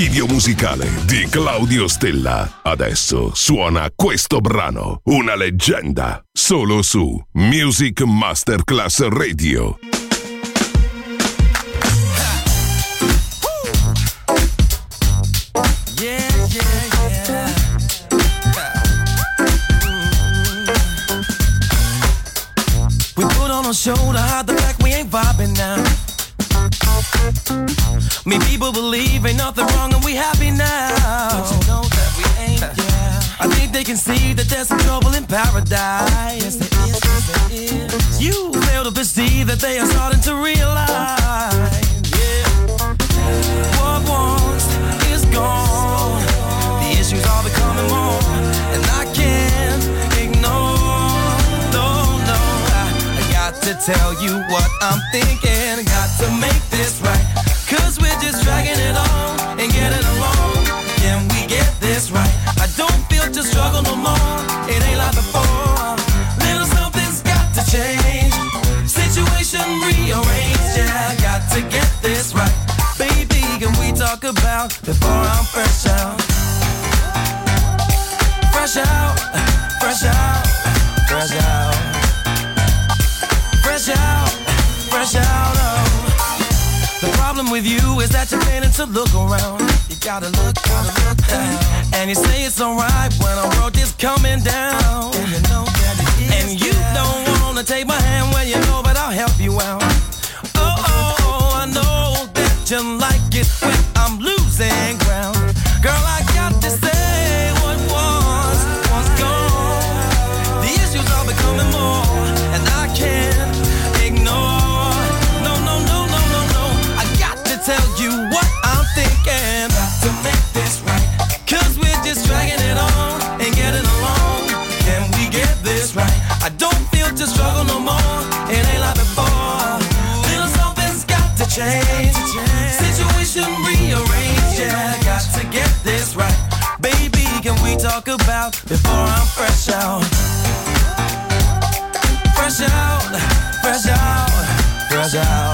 Archivio musicale di Claudio Stella. Adesso suona questo brano, una leggenda, solo su Music Masterclass Radio. Show to hide the Me people believe ain't nothing wrong and we happy now. But you know that we ain't, yeah. I think they can see that there's some trouble in paradise. Yes, there is, yes, there is. You fail to perceive that they are starting to realize. Yeah. What once is gone. The issues are becoming more, and I can't ignore. No, no, I, I got to tell you what I'm thinking. Got to make this right. Cause we're just dragging it on and getting along. Can we get this right? I don't feel to struggle no more. It ain't like before. Little something's got to change. Situation rearranged. Yeah, got to get this right. Baby, can we talk about before I'm fresh out? Fresh out. you is that you're willing to look around. You gotta look, gotta look down. And you say it's alright when I world is coming down. And you know that it is. And you down. don't wanna take my hand when you know, but I'll help you out. Oh, oh, oh I know that you like it when talk about before I'm fresh out. Fresh out, fresh out, fresh out.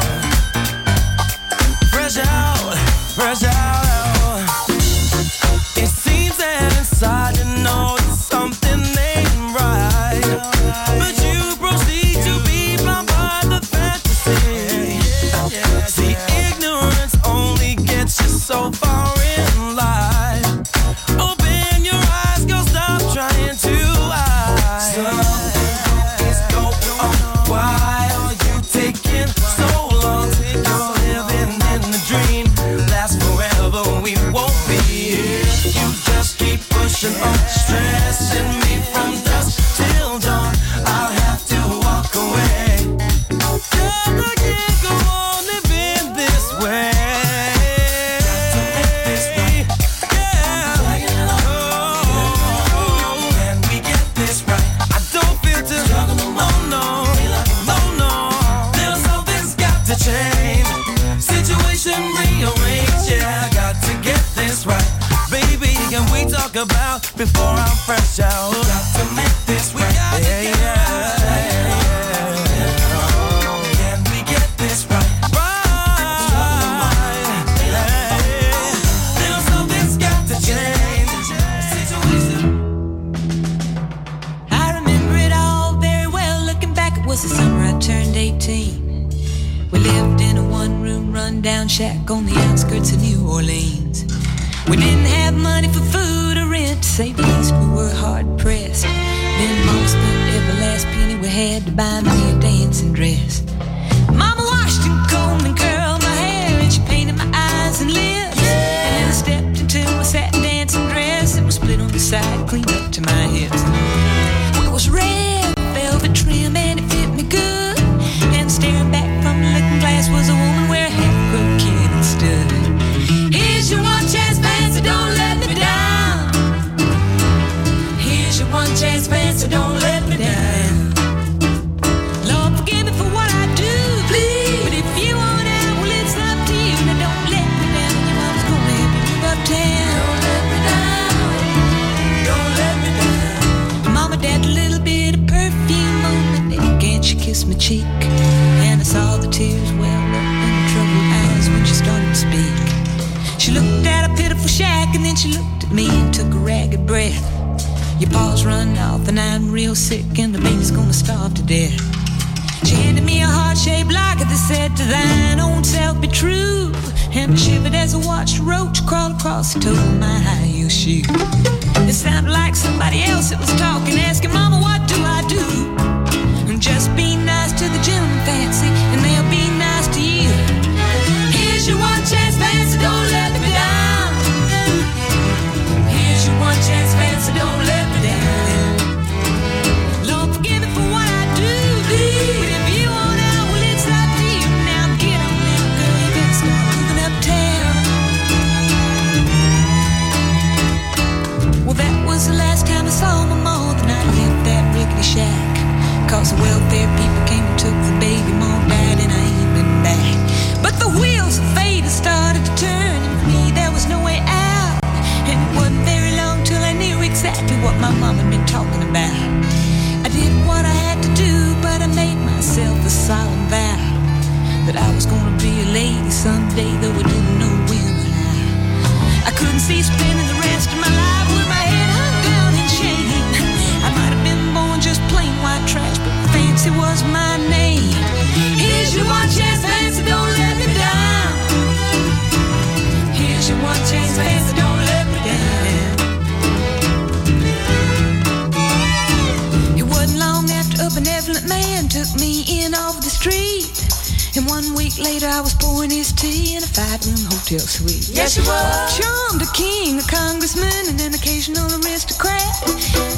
later, I was pouring his tea in a five-room hotel suite. Yes, you were. Charmed a king, a congressman, and an occasional aristocrat.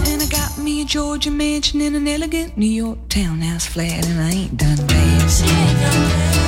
And I got me a Georgia mansion in an elegant New York townhouse flat, and I ain't done dancing.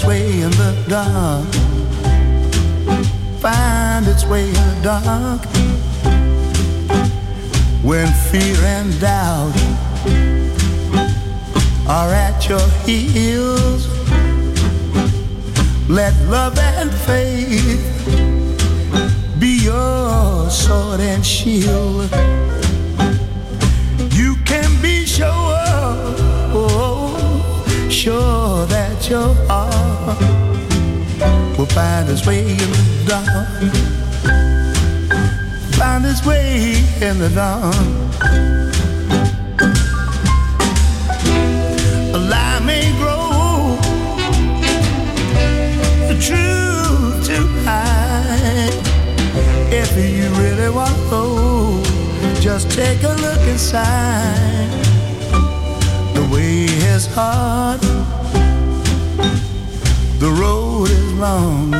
Its way in the dark, find its way in the dark when fear and doubt are at your heels. Let love and faith be your sword and shield. You can be sure, sure that your heart will find its way in the dark find its way in the dawn. A lie may grow, the truth to hide. If you really want to just take a look inside. Is hard, the road is long.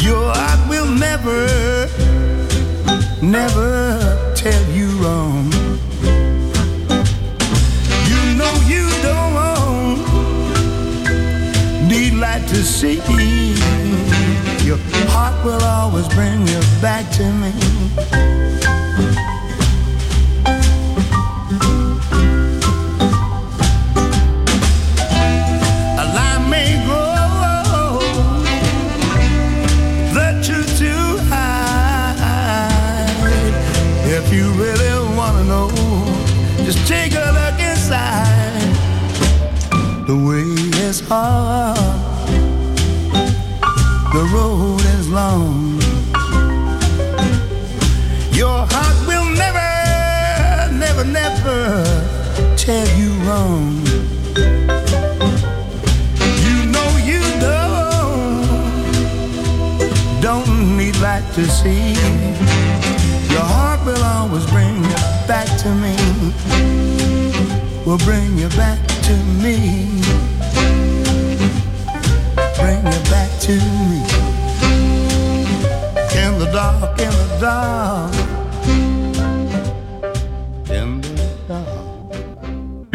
Your heart will never, never tell you wrong. You know you don't need light to see. Your heart will always bring you back to me. Never, never tell you wrong. You know you don't don't need light to see. Your heart will always bring you back to me. Will bring you back to me. Bring you back to me. In the dark, in the dark.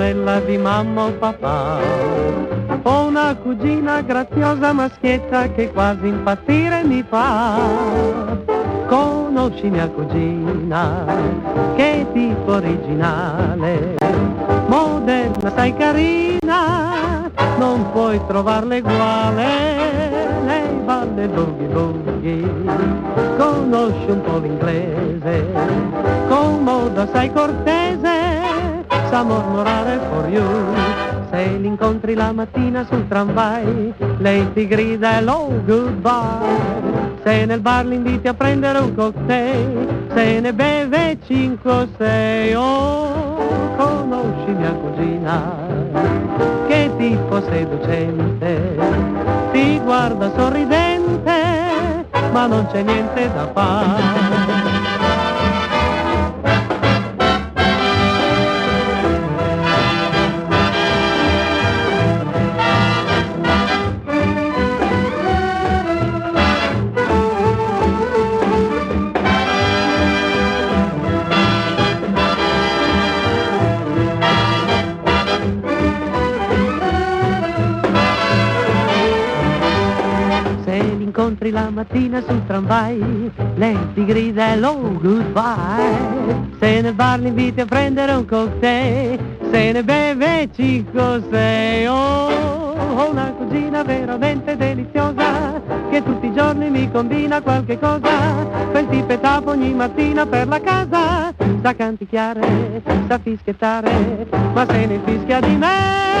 Sorella di mamma o papà. Ho una cugina graziosa maschietta che quasi impazzire mi fa. Conosci mia cugina, che tipo originale, moderna, sai carina, non puoi trovarle uguale. Lei il boogie boogie, conosce un po' l'inglese, comoda, sai cortese, sa mormorare for you. Se l'incontri la mattina sul tramvai, lei ti grida hello, goodbye. Se nel bar l'inviti a prendere un cocktail, se ne beve cinque o sei, oh, conosci mia cugina, che tipo seducente, ti guarda sorridente, ma non c'è niente da fare. Se l'incontri la mattina sul tramvai, lei ti grida hello, goodbye. Se nel bar l'inviti a prendere un cocktail, se ne beve 5 o 6. Oh, ho una cugina veramente deliziosa, che tutti i giorni mi combina qualche cosa. Quel tipetato ogni mattina per la casa, sa canticchiare, sa fischiettare, ma se ne fischia di me.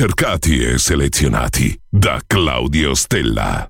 Ricercati e selezionati da Claudio Stella.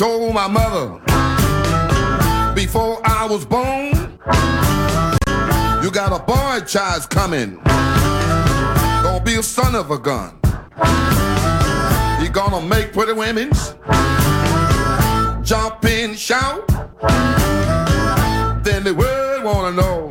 Told my mother before I was born, you got a boy child coming. Gonna be a son of a gun. He gonna make pretty women jump and shout. Then the world wanna know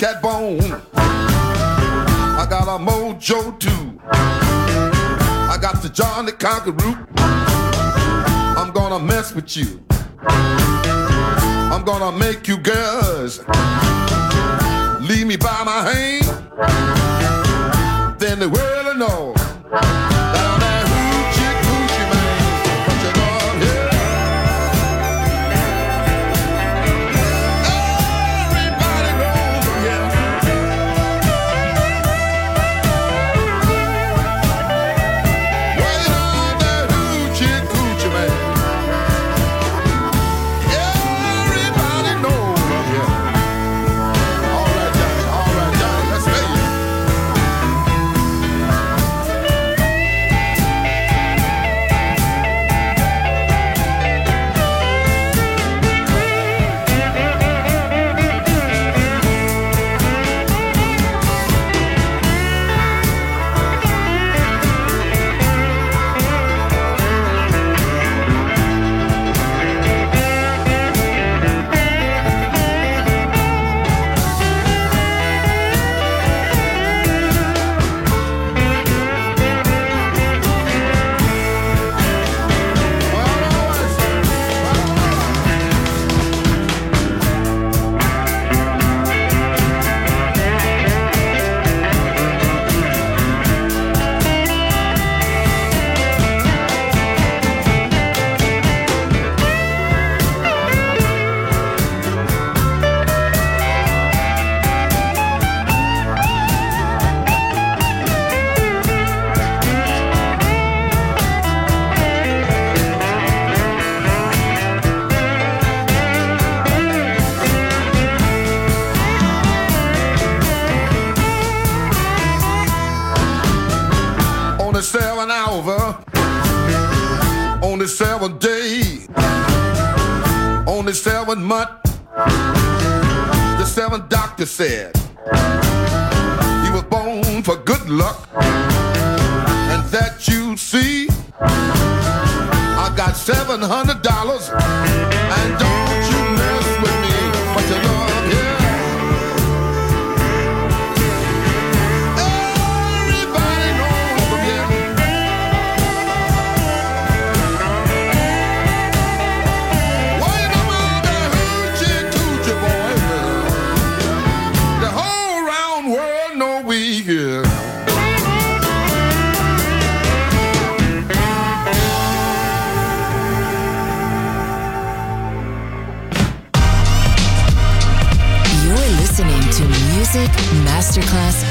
cat bone. I got a mojo too. I got the John the Conqueror. I'm gonna mess with you. I'm gonna make you girls leave me by my hand. Then the world will know Masterclass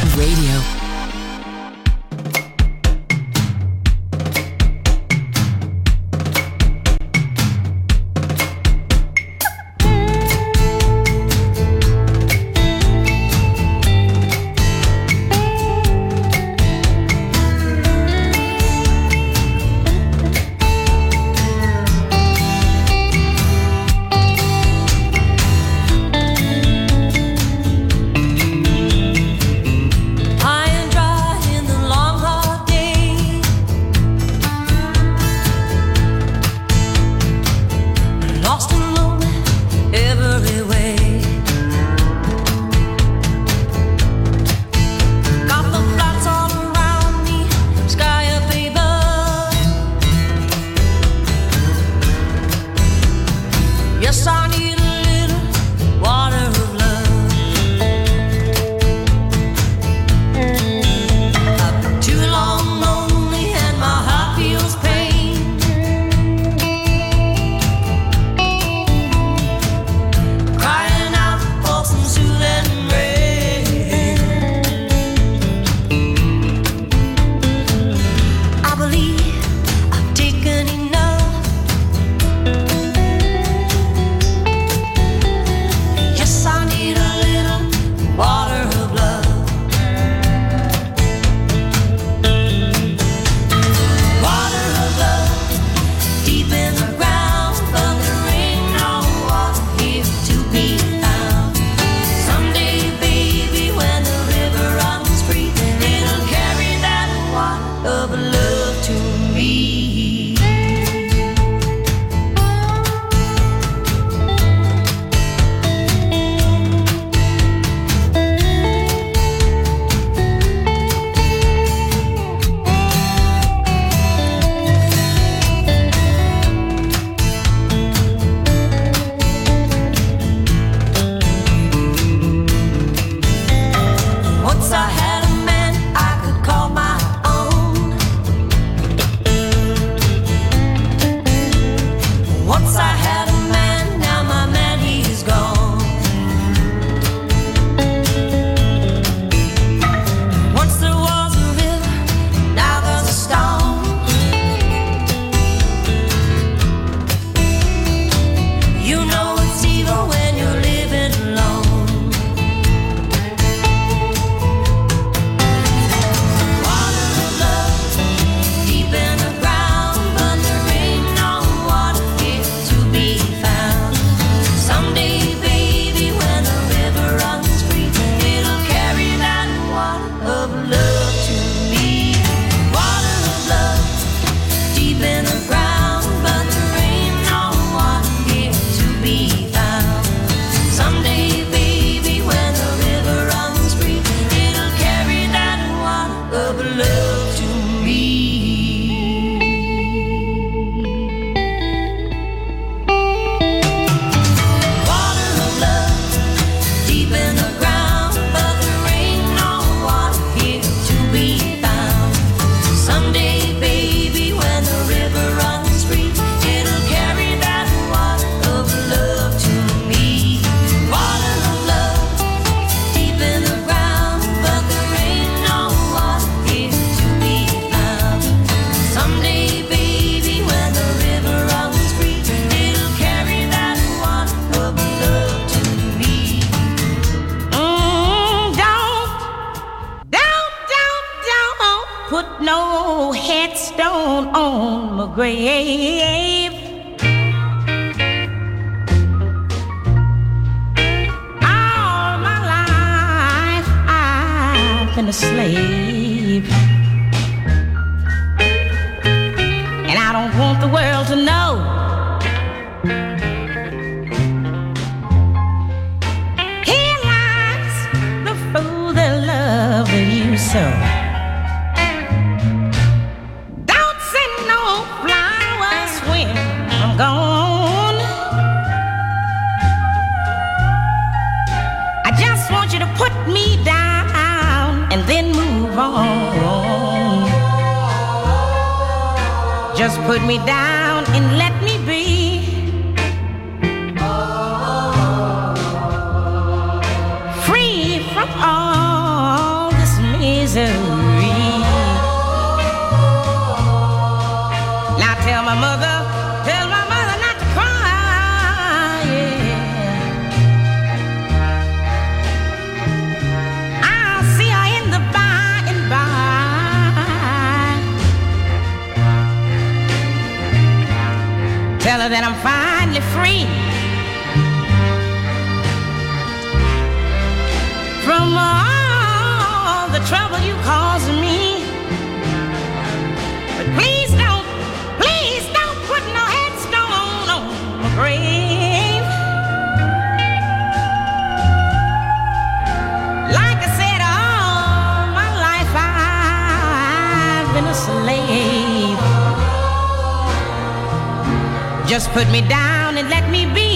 put me down and let me be.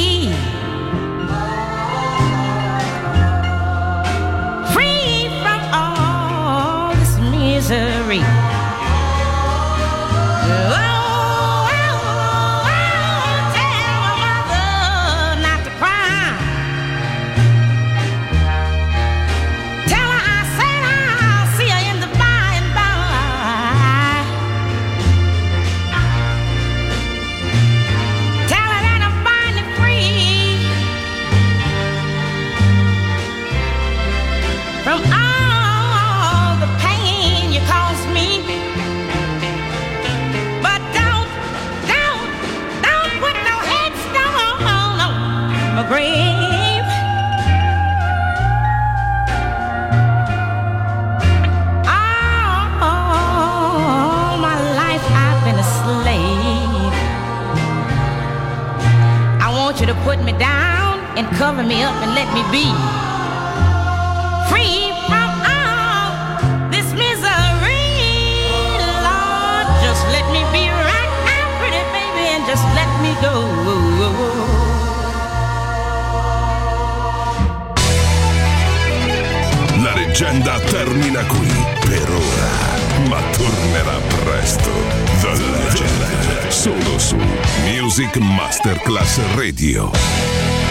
cover me up and let me be free from all this misery. Lord, just let me be right. I'm pretty, baby, and just let me go. La leggenda termina qui per ora, ma tornerà presto. The Legend, solo su Music Masterclass Radio.